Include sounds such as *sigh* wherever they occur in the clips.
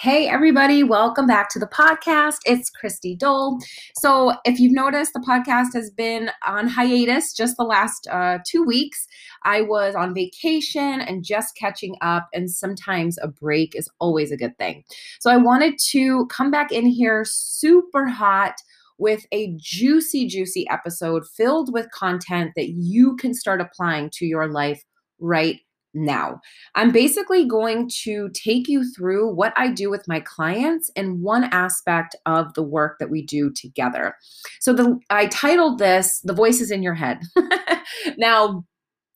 Hey, everybody, welcome back to the podcast. It's Christy Dole. So, if you've noticed, the podcast has been on hiatus just the last uh, two weeks. I was on vacation and just catching up, and sometimes a break is always a good thing. So, I wanted to come back in here super hot with a juicy, juicy episode filled with content that you can start applying to your life right now. I'm basically going to take you through what I do with my clients and one aspect of the work that we do together. So the I titled this The Voices in Your Head. *laughs* now,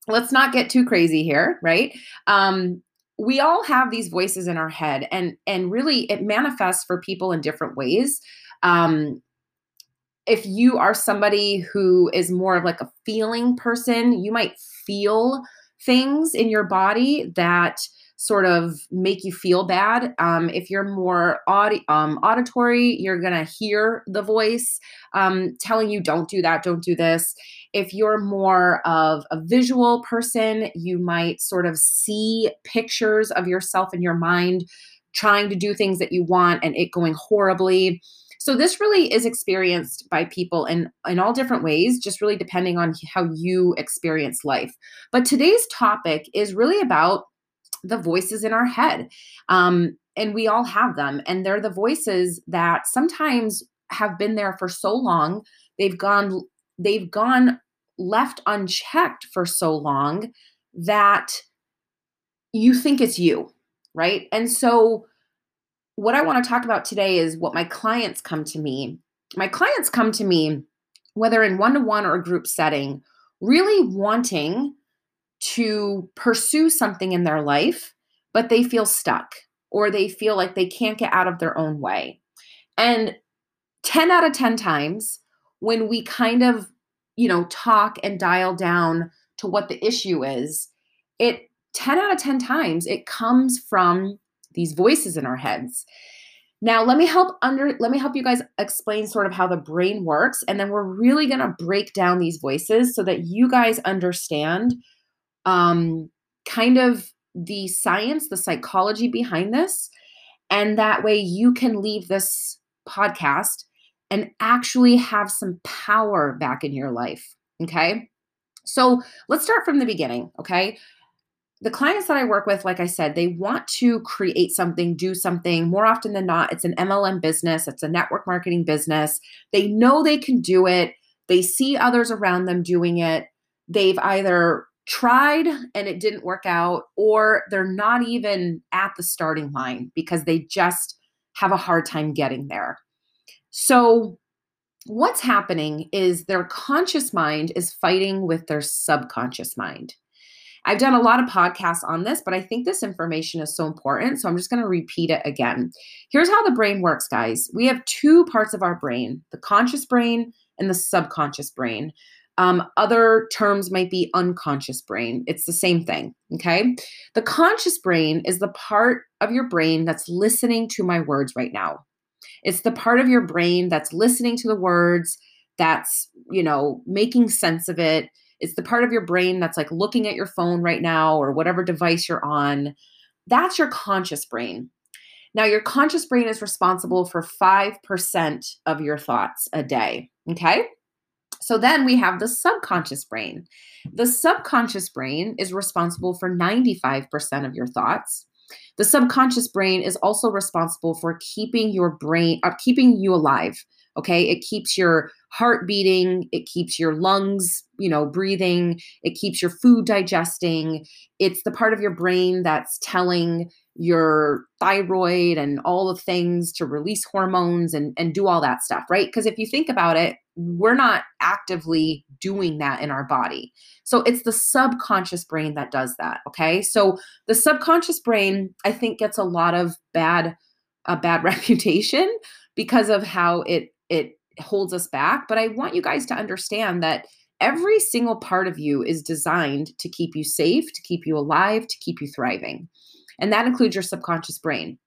let's not get too crazy here, right? Um we all have these voices in our head and and really it manifests for people in different ways. Um if you are somebody who is more of like a feeling person, you might feel things in your body that sort of make you feel bad. Um, if you're more audi- um, auditory, you're going to hear the voice um, telling you, don't do that, don't do this. If you're more of a visual person, you might sort of see pictures of yourself in your mind trying to do things that you want and it going horribly. So this really is experienced by people in in all different ways, just really depending on how you experience life. But today's topic is really about the voices in our head. Um, and we all have them. And they're the voices that sometimes have been there for so long. They've gone, they've gone left unchecked for so long that you think it's you, right? And so what I want to talk about today is what my clients come to me. My clients come to me, whether in one to one or group setting, really wanting to pursue something in their life, but they feel stuck or they feel like they can't get out of their own way. And 10 out of 10 times, when we kind of, you know, talk and dial down to what the issue is, it 10 out of 10 times it comes from these voices in our heads. Now, let me help under let me help you guys explain sort of how the brain works and then we're really going to break down these voices so that you guys understand um kind of the science, the psychology behind this and that way you can leave this podcast and actually have some power back in your life, okay? So, let's start from the beginning, okay? The clients that I work with, like I said, they want to create something, do something. More often than not, it's an MLM business, it's a network marketing business. They know they can do it, they see others around them doing it. They've either tried and it didn't work out, or they're not even at the starting line because they just have a hard time getting there. So, what's happening is their conscious mind is fighting with their subconscious mind. I've done a lot of podcasts on this, but I think this information is so important. So I'm just going to repeat it again. Here's how the brain works, guys. We have two parts of our brain the conscious brain and the subconscious brain. Um, other terms might be unconscious brain. It's the same thing. Okay. The conscious brain is the part of your brain that's listening to my words right now. It's the part of your brain that's listening to the words, that's, you know, making sense of it it's the part of your brain that's like looking at your phone right now or whatever device you're on. That's your conscious brain. Now, your conscious brain is responsible for 5% of your thoughts a day. Okay. So then we have the subconscious brain. The subconscious brain is responsible for 95% of your thoughts. The subconscious brain is also responsible for keeping your brain, uh, keeping you alive. Okay. It keeps your heart beating, it keeps your lungs, you know, breathing, it keeps your food digesting. It's the part of your brain that's telling your thyroid and all the things to release hormones and, and do all that stuff, right? Because if you think about it, we're not actively doing that in our body. So it's the subconscious brain that does that, okay? So the subconscious brain, I think, gets a lot of bad a bad *laughs* reputation because of how it it holds us back. But I want you guys to understand that every single part of you is designed to keep you safe, to keep you alive, to keep you thriving. And that includes your subconscious brain.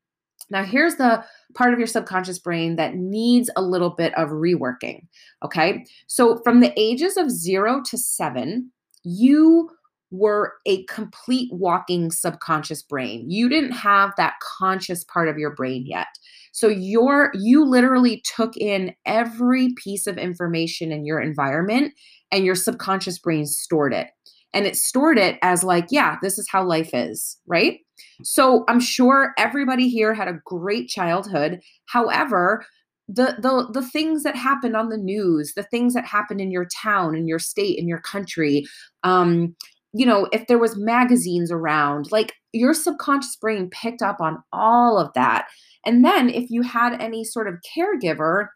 Now, here's the part of your subconscious brain that needs a little bit of reworking. Okay. So, from the ages of zero to seven, you were a complete walking subconscious brain. You didn't have that conscious part of your brain yet. So your you literally took in every piece of information in your environment and your subconscious brain stored it. And it stored it as like, yeah, this is how life is, right? So I'm sure everybody here had a great childhood. However, the the the things that happened on the news, the things that happened in your town, in your state, in your country, um, you know, if there was magazines around, like your subconscious brain picked up on all of that. And then if you had any sort of caregiver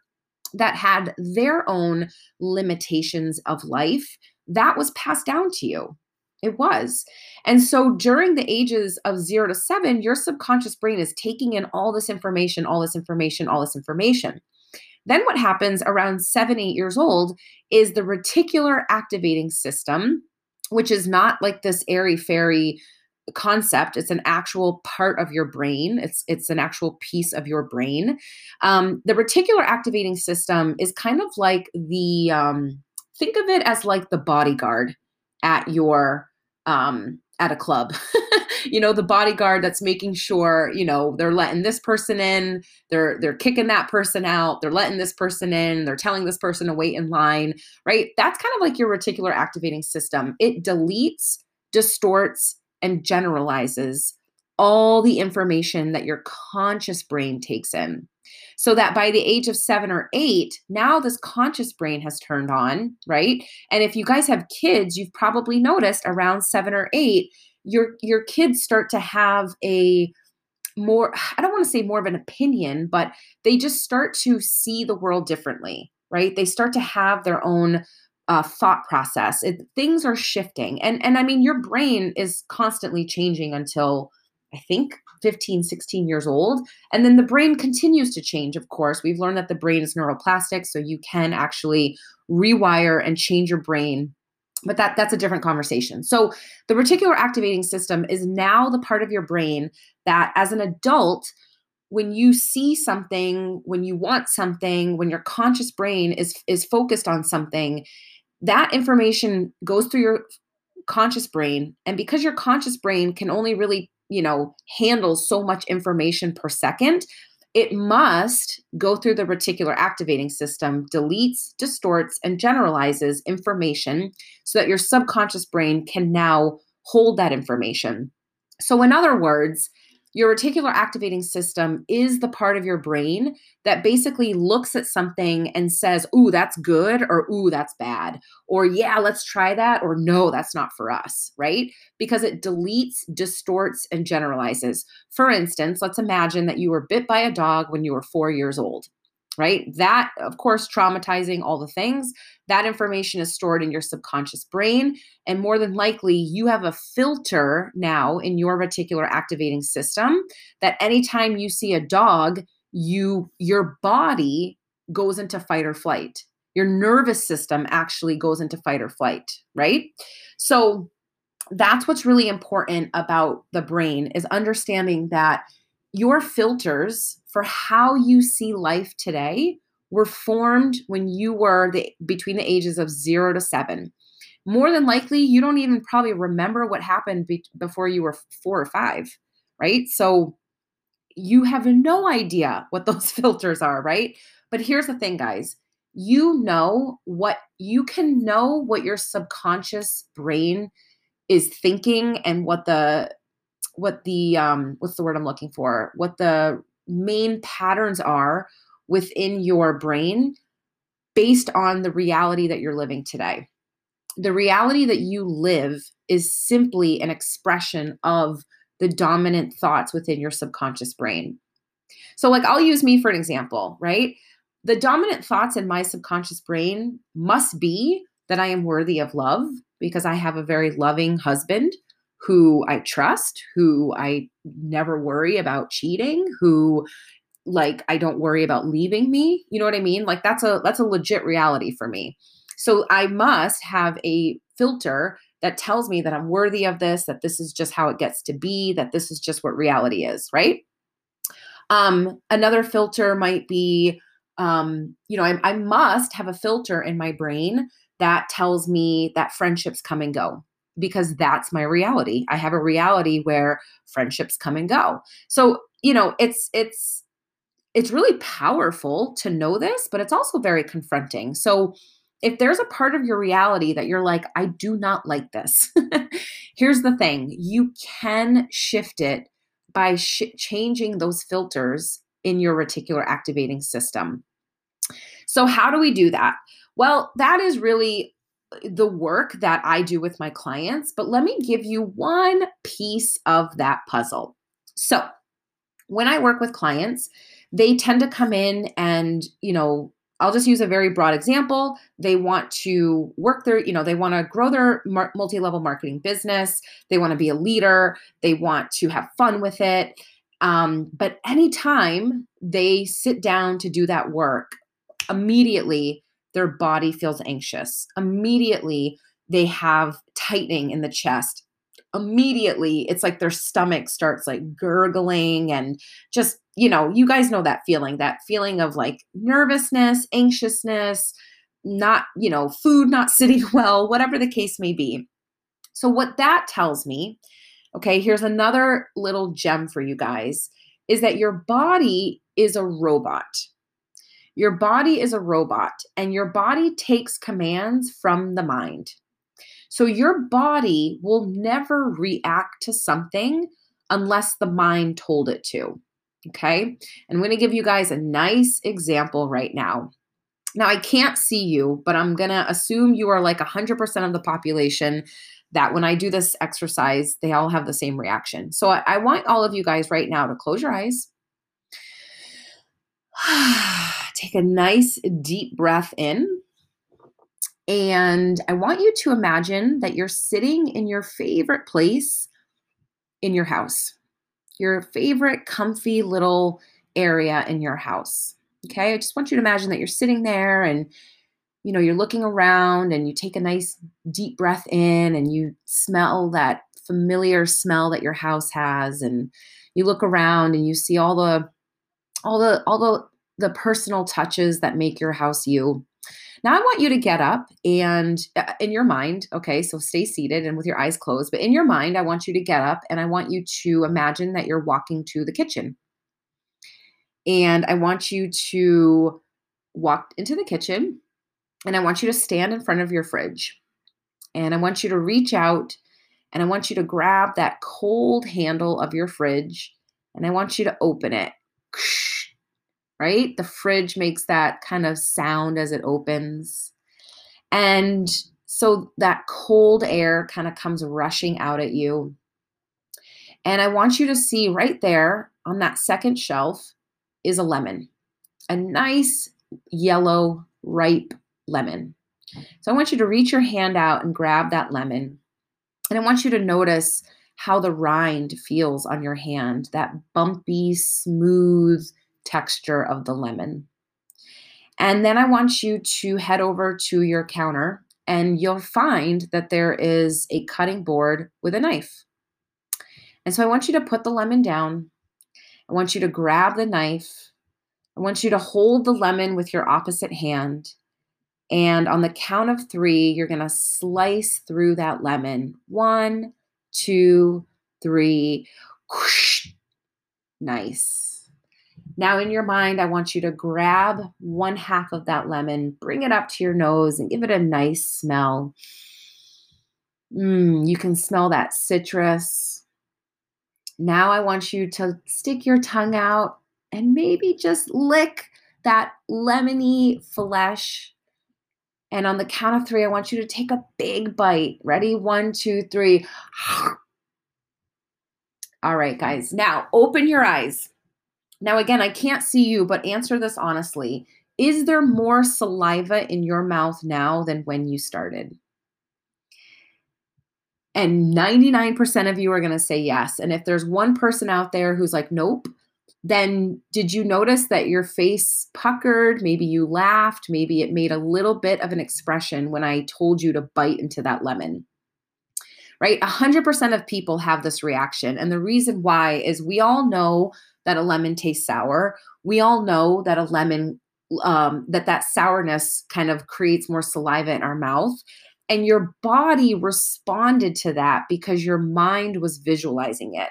that had their own limitations of life, that was passed down to you. It was. And so during the ages of zero to seven, your subconscious brain is taking in all this information, all this information, all this information. Then what happens around seven, eight years old is the reticular activating system, which is not like this airy fairy concept it's an actual part of your brain it's it's an actual piece of your brain um, the reticular activating system is kind of like the um, think of it as like the bodyguard at your um, at a club. *laughs* you know, the bodyguard that's making sure, you know, they're letting this person in, they're they're kicking that person out, they're letting this person in, they're telling this person to wait in line, right? That's kind of like your reticular activating system. It deletes, distorts, and generalizes all the information that your conscious brain takes in. So that by the age of seven or eight, now this conscious brain has turned on, right? And if you guys have kids, you've probably noticed around seven or eight, your your kids start to have a more *sighs* i don't want to say more of an opinion but they just start to see the world differently right they start to have their own uh, thought process it, things are shifting and and i mean your brain is constantly changing until i think 15, 16 years old. And then the brain continues to change, of course. We've learned that the brain is neuroplastic, so you can actually rewire and change your brain but that that's a different conversation. So the reticular activating system is now the part of your brain that as an adult when you see something, when you want something, when your conscious brain is is focused on something, that information goes through your conscious brain and because your conscious brain can only really you know, handle so much information per second, it must go through the reticular activating system, deletes, distorts, and generalizes information so that your subconscious brain can now hold that information. So, in other words, your reticular activating system is the part of your brain that basically looks at something and says, Ooh, that's good, or Ooh, that's bad, or Yeah, let's try that, or No, that's not for us, right? Because it deletes, distorts, and generalizes. For instance, let's imagine that you were bit by a dog when you were four years old right? That, of course, traumatizing all the things. That information is stored in your subconscious brain. And more than likely, you have a filter now in your reticular activating system that anytime you see a dog, you your body goes into fight or flight. Your nervous system actually goes into fight or flight, right? So that's what's really important about the brain is understanding that your filters for how you see life today were formed when you were the, between the ages of zero to seven. More than likely, you don't even probably remember what happened be- before you were four or five, right? So you have no idea what *laughs* those filters are, right? But here's the thing, guys you know what you can know what your subconscious brain is thinking and what the what the um what's the word I'm looking for? What the main patterns are within your brain based on the reality that you're living today. The reality that you live is simply an expression of the dominant thoughts within your subconscious brain. So, like, I'll use me for an example, right? The dominant thoughts in my subconscious brain must be that I am worthy of love because I have a very loving husband who I trust, who I never worry about cheating, who like I don't worry about leaving me. You know what I mean? Like that's a that's a legit reality for me. So I must have a filter that tells me that I'm worthy of this, that this is just how it gets to be, that this is just what reality is, right? Um, another filter might be, um, you know, I, I must have a filter in my brain that tells me that friendships come and go because that's my reality. I have a reality where friendships come and go. So, you know, it's it's it's really powerful to know this, but it's also very confronting. So, if there's a part of your reality that you're like, I do not like this, *laughs* here's the thing you can shift it by sh- changing those filters in your reticular activating system. So, how do we do that? Well, that is really the work that I do with my clients, but let me give you one piece of that puzzle. So, when I work with clients, they tend to come in and, you know, I'll just use a very broad example. They want to work their, you know, they want to grow their multi level marketing business. They want to be a leader. They want to have fun with it. Um, but anytime they sit down to do that work, immediately their body feels anxious. Immediately they have tightening in the chest. Immediately it's like their stomach starts like gurgling and just, you know, you guys know that feeling, that feeling of like nervousness, anxiousness, not, you know, food not *laughs* sitting well, whatever the case may be. So, what that tells me, okay, here's another little gem for you guys is that your body is a robot. Your body is a robot and your body takes commands from the mind. So your body will never react to something unless the mind told it to. Okay. And I'm going to give you guys a nice example right now. Now, I can't see you, but I'm going to assume you are like 100% of the population that when I do this exercise, they all have the same reaction. So I, I want all of you guys right now to close your eyes. *sighs* Take a nice deep breath in. And I want you to imagine that you're sitting in your favorite place in your house, your favorite comfy little area in your house. Okay. I just want you to imagine that you're sitting there and you know, you're looking around and you take a nice deep breath in and you smell that familiar smell that your house has and you look around and you see all the all the all the the personal touches that make your house you. Now, I want you to get up and uh, in your mind, okay, so stay seated and with your eyes closed, but in your mind, I want you to get up and I want you to imagine that you're walking to the kitchen. And I want you to walk into the kitchen and I want you to stand in front of your fridge. And I want you to reach out and I want you to grab that cold handle of your fridge and I want you to open it right? The fridge makes that kind of sound as it opens. And so that cold air kind of comes rushing out at you. And I want you to see right there on that second shelf is a lemon, a nice yellow, ripe lemon. So I want you to reach your hand out and grab that lemon. And I want you to notice how the rind feels on your hand that bumpy, smooth, texture of the lemon. And then I want you to head over to your counter and you'll find that there is a cutting board with a knife. And so I want you to put the lemon down. I want you to grab the knife. I want you to hold the lemon with your opposite hand. And on the count of three, you're going to slice through that lemon. One, two, three. Nice. Now, in your mind, I want you to grab one half of that lemon, bring it up to your nose, and give it a nice smell. Mm, you can smell that citrus. Now, I want you to stick your tongue out and maybe just lick that lemony flesh. And on the count of three, I want you to take a big bite. Ready? One, two, three. *sighs* All right, guys. Now open your eyes. Now, again, I can't see you, but answer this honestly. Is there more saliva in your mouth now than when you started? And 99% of you are going to say yes. And if there's one person out there who's like, nope, then did you notice that your face puckered? Maybe you laughed. Maybe it made a little bit of an expression when I told you to bite into that lemon. Right? 100% of people have this reaction. And the reason why is we all know that a lemon tastes sour. We all know that a lemon um, that that sourness kind of creates more saliva in our mouth. And your body responded to that because your mind was visualizing it,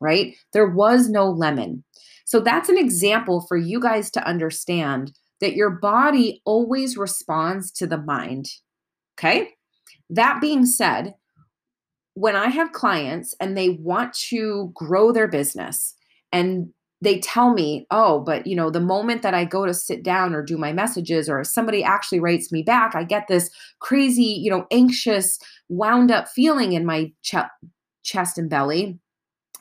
right? There was no lemon. So that's an example for you guys to understand that your body always responds to the mind. Okay. That being said, when I have clients and they want to grow their business and they tell me, oh, but you know, the moment that I go to sit down or do my messages or somebody actually writes me back, I get this crazy, you know, anxious, wound up feeling in my ch- chest and belly.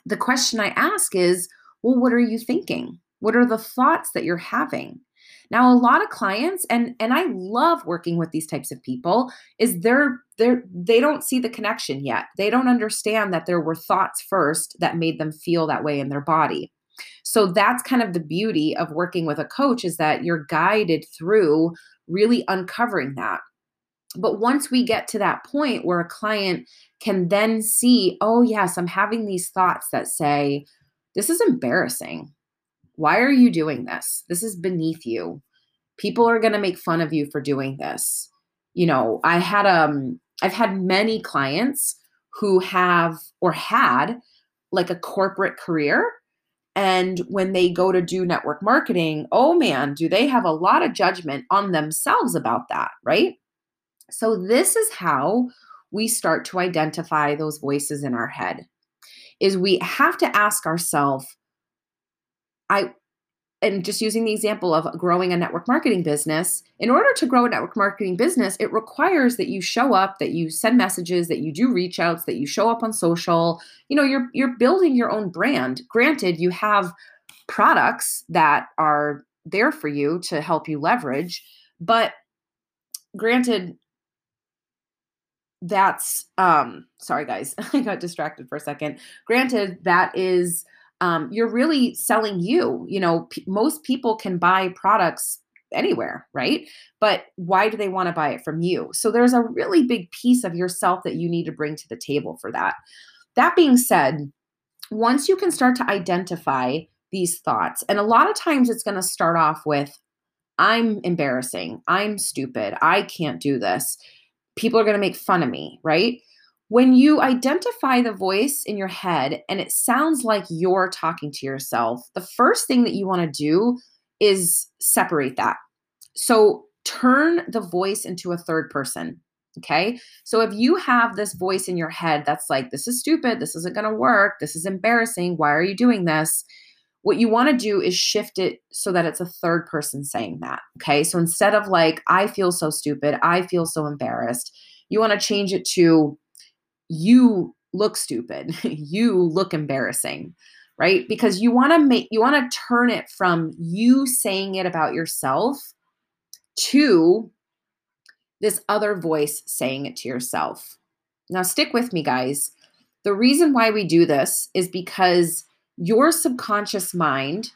The question I ask is, well, what are you thinking? What are the thoughts that you're having? Now, a lot of clients, and and I love working with these types of people, is they're they're they don't see the connection yet. They don't understand that there were thoughts first that made them feel that way in their body. So that's kind of the beauty of working with a coach is that you're guided through really uncovering that. But once we get to that point where a client can then see, oh, yes, I'm having these thoughts that say, this is embarrassing. Why are you doing this? This is beneath you. People are going to make fun of you for doing this. You know, I had um I've had many clients who have or had like a corporate career and when they go to do network marketing, oh man, do they have a lot of judgment on themselves about that, right? So, this is how we start to identify those voices in our head is we have to ask ourselves i and just using the example of growing a network marketing business, in order to grow a network marketing business, it requires that you show up, that you send messages, that you do reach outs, that you show up on social. You know, you're you're building your own brand. Granted, you have products that are there for you to help you leverage, but granted that's um sorry guys, *laughs* I got distracted for a second. Granted that is um, you're really selling you. You know, p- most people can buy products anywhere, right? But why do they want to buy it from you? So there's a really big piece of yourself that you need to bring to the table for that. That being said, once you can start to identify these thoughts, and a lot of times it's going to start off with, I'm embarrassing, I'm stupid, I can't do this. People are going to make fun of me, right? When you identify the voice in your head and it sounds like you're talking to yourself, the first thing that you want to do is separate that. So turn the voice into a third person. Okay. So if you have this voice in your head that's like, this is stupid, this isn't going to work, this is embarrassing, why are you doing this? What you want to do is shift it so that it's a third person saying that. Okay. So instead of like, I feel so stupid, I feel so embarrassed, you want to change it to, you look stupid, *laughs* you look embarrassing, right? Because you want to make you want to turn it from you saying it about yourself to this other voice saying it to yourself. Now stick with me guys. The reason why we do this is because your subconscious mind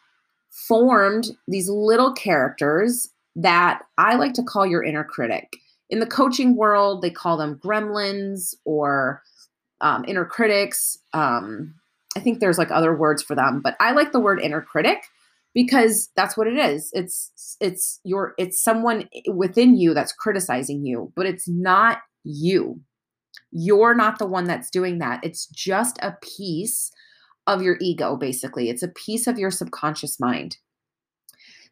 formed these little characters that I like to call your inner critic in the coaching world, they call them gremlins or um, inner critics. Um, I think there's like other words for them, but I like the word inner critic because that's what it is. It's it's your it's someone within you that's criticizing you, but it's not you. You're not the one that's doing that. It's just a piece of your ego basically. It's a piece of your subconscious mind.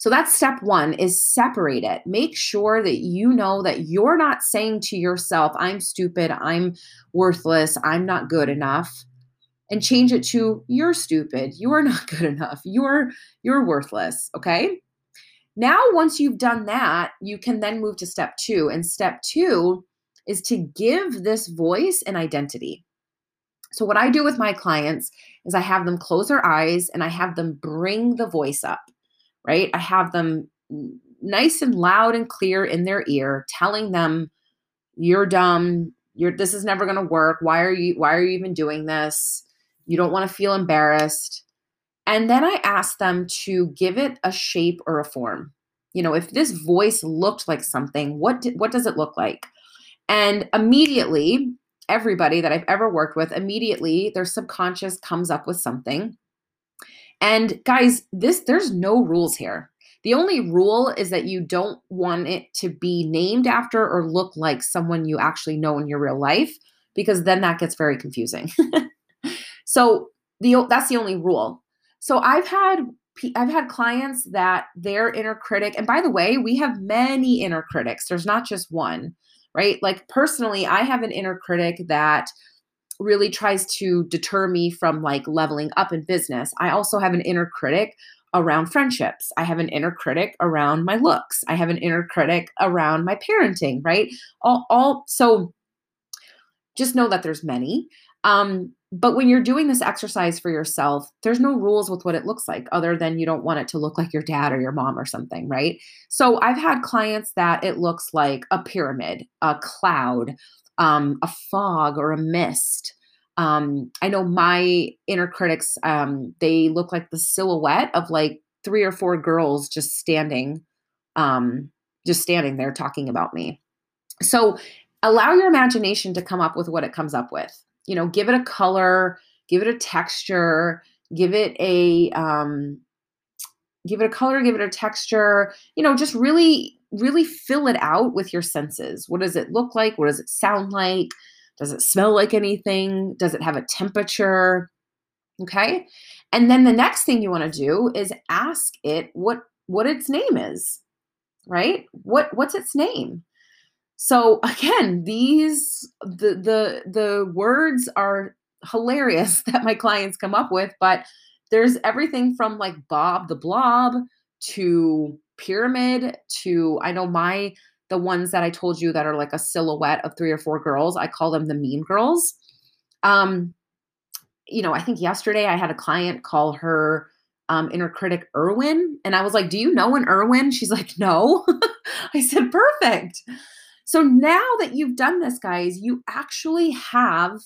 So that's step one is separate it. Make sure that you know that you're not saying to yourself, I'm stupid, I'm worthless, I'm not good enough. And change it to you're stupid, you're *laughs* not good enough, you're you're worthless. Okay. Now, once you've done that, you can then move to step two. And step two is to give this voice an identity. So, what I do with my clients is I have them close their eyes and I have them bring the voice up right? I have them nice and loud and clear in their ear telling them you're dumb, you're this is never going to work. Why are you why are you even doing this? You don't want to feel embarrassed. And then I ask them to give it a shape or a form. You know, if this voice looked like something, what did, what does it look like? And immediately, everybody that I've ever worked with, immediately their subconscious comes up with something and guys, this there's no rules here. The only rule is that you don't want it to be named after or look like someone you actually know in your real life because then that gets very confusing. *laughs* so the that's the only rule. So I've had I've had clients that their inner critic, and by the way, we have many inner critics. There's not just one, right? Like personally, I have an inner critic that really tries to deter me from like leveling up in business. I also have an inner critic around friendships. I have an inner critic around my looks. I have an inner critic around my parenting, right? All all so just know that there's many. Um, but when you're doing this exercise for yourself, there's no rules with what it looks like other than you don't want it to look like your dad or your mom or something, right? So I've had clients that it looks like a pyramid, a cloud, um, a fog, or a mist. Um, I know my inner critics, um, they look like the silhouette of like three or four girls just standing, um, just standing there talking about me. So allow your imagination to come up with what it comes up with you know give it a color give it a texture give it a um give it a color give it a texture you know just really really fill it out with your senses. What does it look like? What does it sound like? Does it smell like anything? Does it have a temperature? Okay? And then the next thing you want to do is ask it what what its name is right? What what's its name? So *laughs* again, these the the the words are hilarious *laughs* that my clients come up with, but there's everything from like Bob the Blob to pyramid to I know my the ones that I told you that are like a silhouette of three or four girls, I call them the mean girls. Um you know, I think yesterday I had a client call her um, inner critic Irwin. And I was like, Do you know an Irwin? She's like, No. *laughs* I said, Perfect. So now that you've done this, guys, you actually have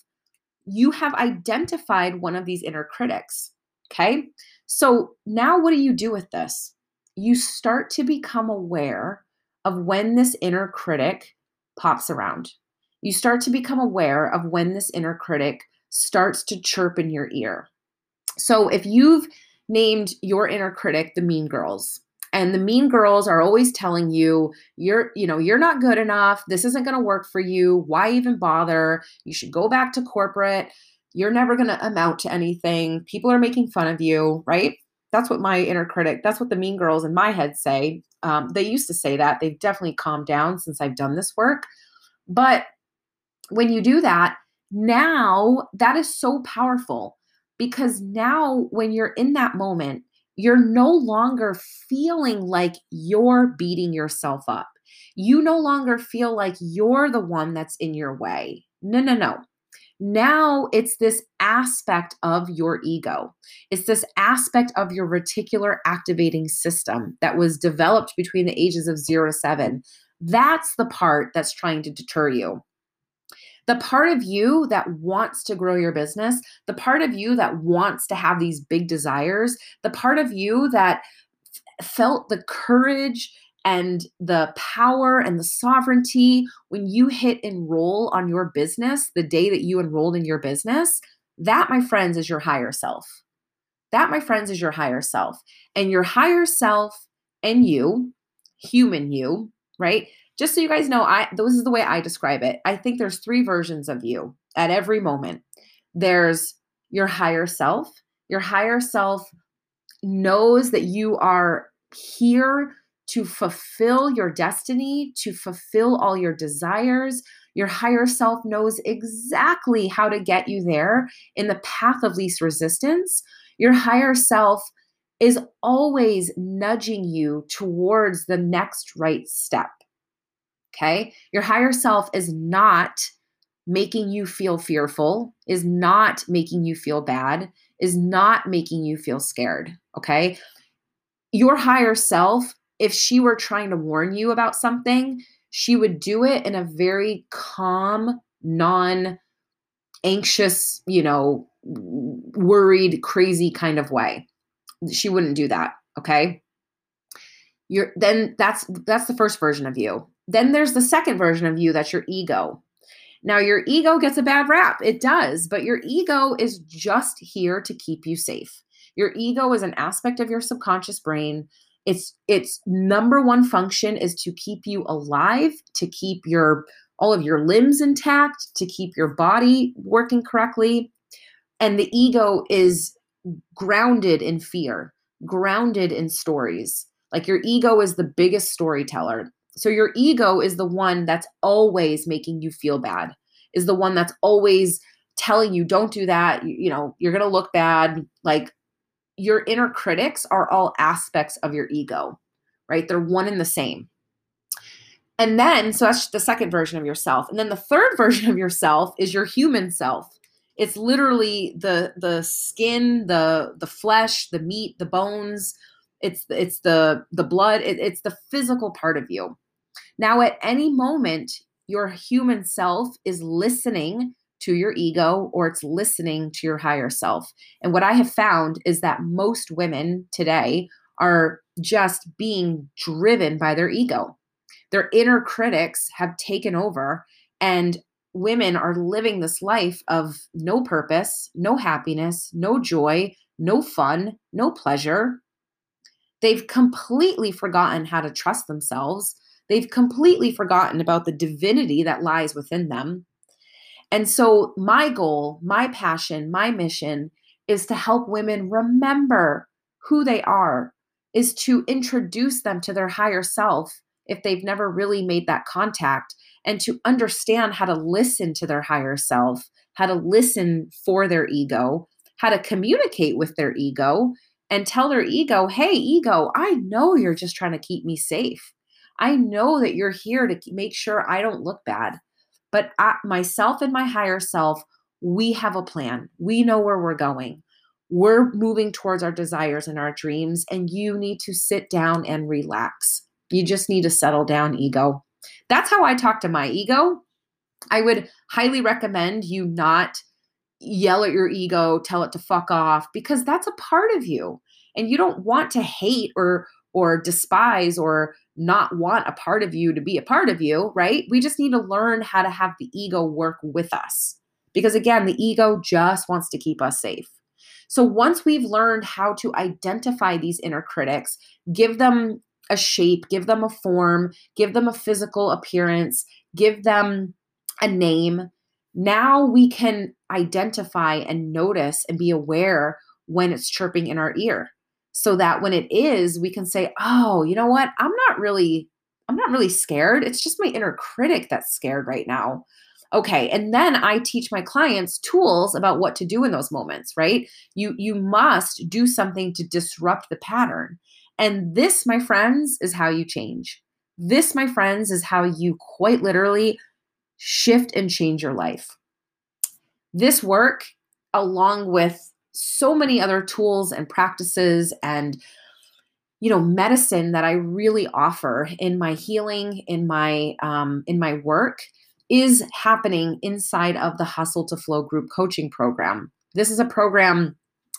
you have identified one of these inner critics. Okay? So now what do you do with this? You start to become aware of when this inner critic pops around. You start to become aware of when this inner critic starts to chirp in your ear. So if you've named your inner critic the mean girls, and the mean girls are always telling you you're you know you're not good enough. This isn't going to work for you. Why even bother? You should go back to corporate. You're never going to amount to anything. People are making fun of you right that's what my inner critic that's what the mean girls in my head say um, they used to say that they've definitely calmed down since i've done this work but when you do that now that is so powerful because now when you're in that moment you're no longer feeling like you're beating yourself up. You no longer feel like you're the one that's in your way. No, no, no. Now it's this aspect of your ego. It's this aspect of your reticular activating system that was developed between the ages of zero to seven. That's the part that's trying to deter you the part of you that wants to grow your business, the part of you that wants to have these big desires, the part of you that felt the courage and the power and the sovereignty when you hit enroll on your business the day that you enrolled in your business, that, my friends, is your higher self. That, my friends, is your higher self. And your higher self and you, human you, right? just so you guys know, I this is the way I describe it. I think there's three versions of you at every moment. There's your higher self. Your higher self knows that you are here to fulfill your destiny, to fulfill all your desires. Your higher self knows exactly how to get you there in the path of least resistance. Your higher self is always nudging you towards the next right step. Okay. Your higher self is not making you feel fearful, is not making you feel bad, is not making you feel scared. Okay. Your higher self, if she were trying to warn you about something, she would do it in a very calm, non anxious, you know, worried, crazy kind of way. She wouldn't do that. Okay. You're then that's that's the first version of you then there's the second version of you that's your ego. Now, your ego gets a bad rap. It does, but your ego is just here to keep you safe. Your ego is an aspect of your subconscious brain. Its its number one function is to keep you alive, to keep your all of your limbs intact, to keep your body working correctly. And the ego is grounded in fear, grounded in stories. Like your ego is the biggest storyteller. So your ego is the one that's always making you feel bad, is the one that's always telling you, don't do that. You, you know, you're going to look bad. Like your inner critics are all aspects of your ego, right? They're one and the same. And then, so that's the second version of yourself. And then the third *laughs* version of yourself is your human self. It's literally the the skin, the the flesh, the meat, the bones. It's it's the the blood. It, it's the physical part of you. Now, at any moment, your human self is listening to your ego or it's listening to your higher self. And what I have found is that most women today are just being driven by their ego. Their inner critics have taken over, and women are living this life of no purpose, no happiness, no joy, no fun, no pleasure. They've completely forgotten how to trust themselves. They've completely forgotten about the divinity that lies within them. And so, my goal, my passion, my mission is to help women remember who they are, is to introduce them to their higher self if they've never really made that contact, and to understand how to listen to their higher self, how to listen for their ego, how to communicate with their ego, and tell their ego, hey, ego, I know you're just trying to keep me safe. I know that you're here to make sure I don't look bad. But I, myself and my higher self, we have a plan. We know where we're going. We're moving towards our desires and our dreams, and you need to sit down and relax. You just need to settle down, ego. That's how I talk to my ego. I would highly recommend you not yell at your ego, tell it to fuck off, because that's a part of you. And you don't want to hate or or despise or not want a part of you to be a part of you, right? We just need to learn how to have the ego work with us. Because again, the ego just wants to keep us safe. So once we've learned how to identify these inner critics, give them a shape, give them a form, give them a physical appearance, give them a name, now we can identify and notice and be aware when it's chirping in our ear so that when it is we can say oh you know what? I'm not really i'm not really scared. It's just my inner critic that's scared right now. Okay and then i teach my clients tools about what to do in those moments right? You you must do something to disrupt the pattern. And this my friends is how you change. This my friends is how you quite literally shift and change your life. This work along with so many other tools and practices and you know medicine that i really offer in my healing in my um, in my work is happening inside of the hustle to flow group coaching program. This is a program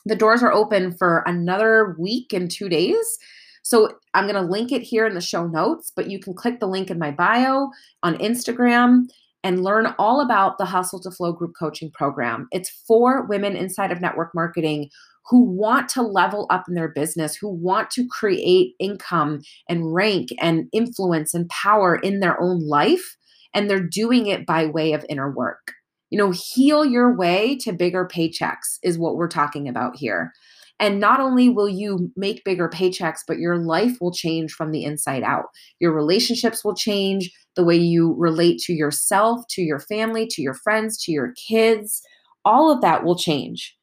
the doors are open for another week and two days. So i'm going to link it here in the show notes but you can click the link in my bio on instagram and learn all about the Hustle to Flow group coaching program. It's for women inside of network marketing who want to level up in their business, who want to create income and rank and influence and power in their own life. And they're doing it by way of inner work. You know, heal your way to bigger paychecks is what we're talking about here. And not only will you make bigger paychecks, but your life will change from the inside out. Your relationships will change, the way you relate to yourself, to your family, to your friends, to your kids, all of that will change.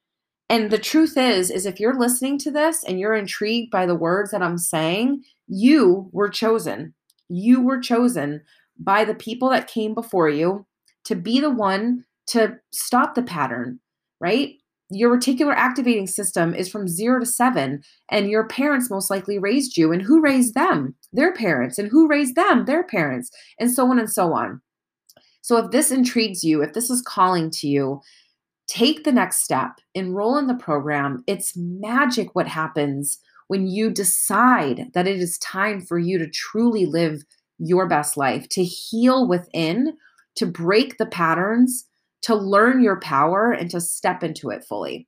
And the truth is is if you're listening to this and you're intrigued by the words that I'm saying, you were chosen. You were chosen by the people that came before you to be the one to stop the pattern, right? Your reticular activating system is from zero to seven, and your parents most likely raised you. And who raised them? Their parents. And who raised them? Their parents. And so on and so on. So, if this intrigues you, if this is calling to you, take the next step, enroll in the program. It's magic what happens when you decide that it is time for you to truly live your best life, to heal within, to break the patterns to learn your power and to step into it fully.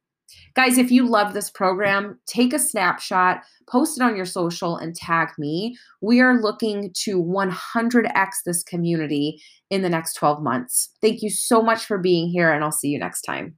Guys, if you love this program, take a snapshot, post it on your social, and tag me. We are looking to 100x this community in the next 12 months. Thank you so much for being here, and I'll see you next time.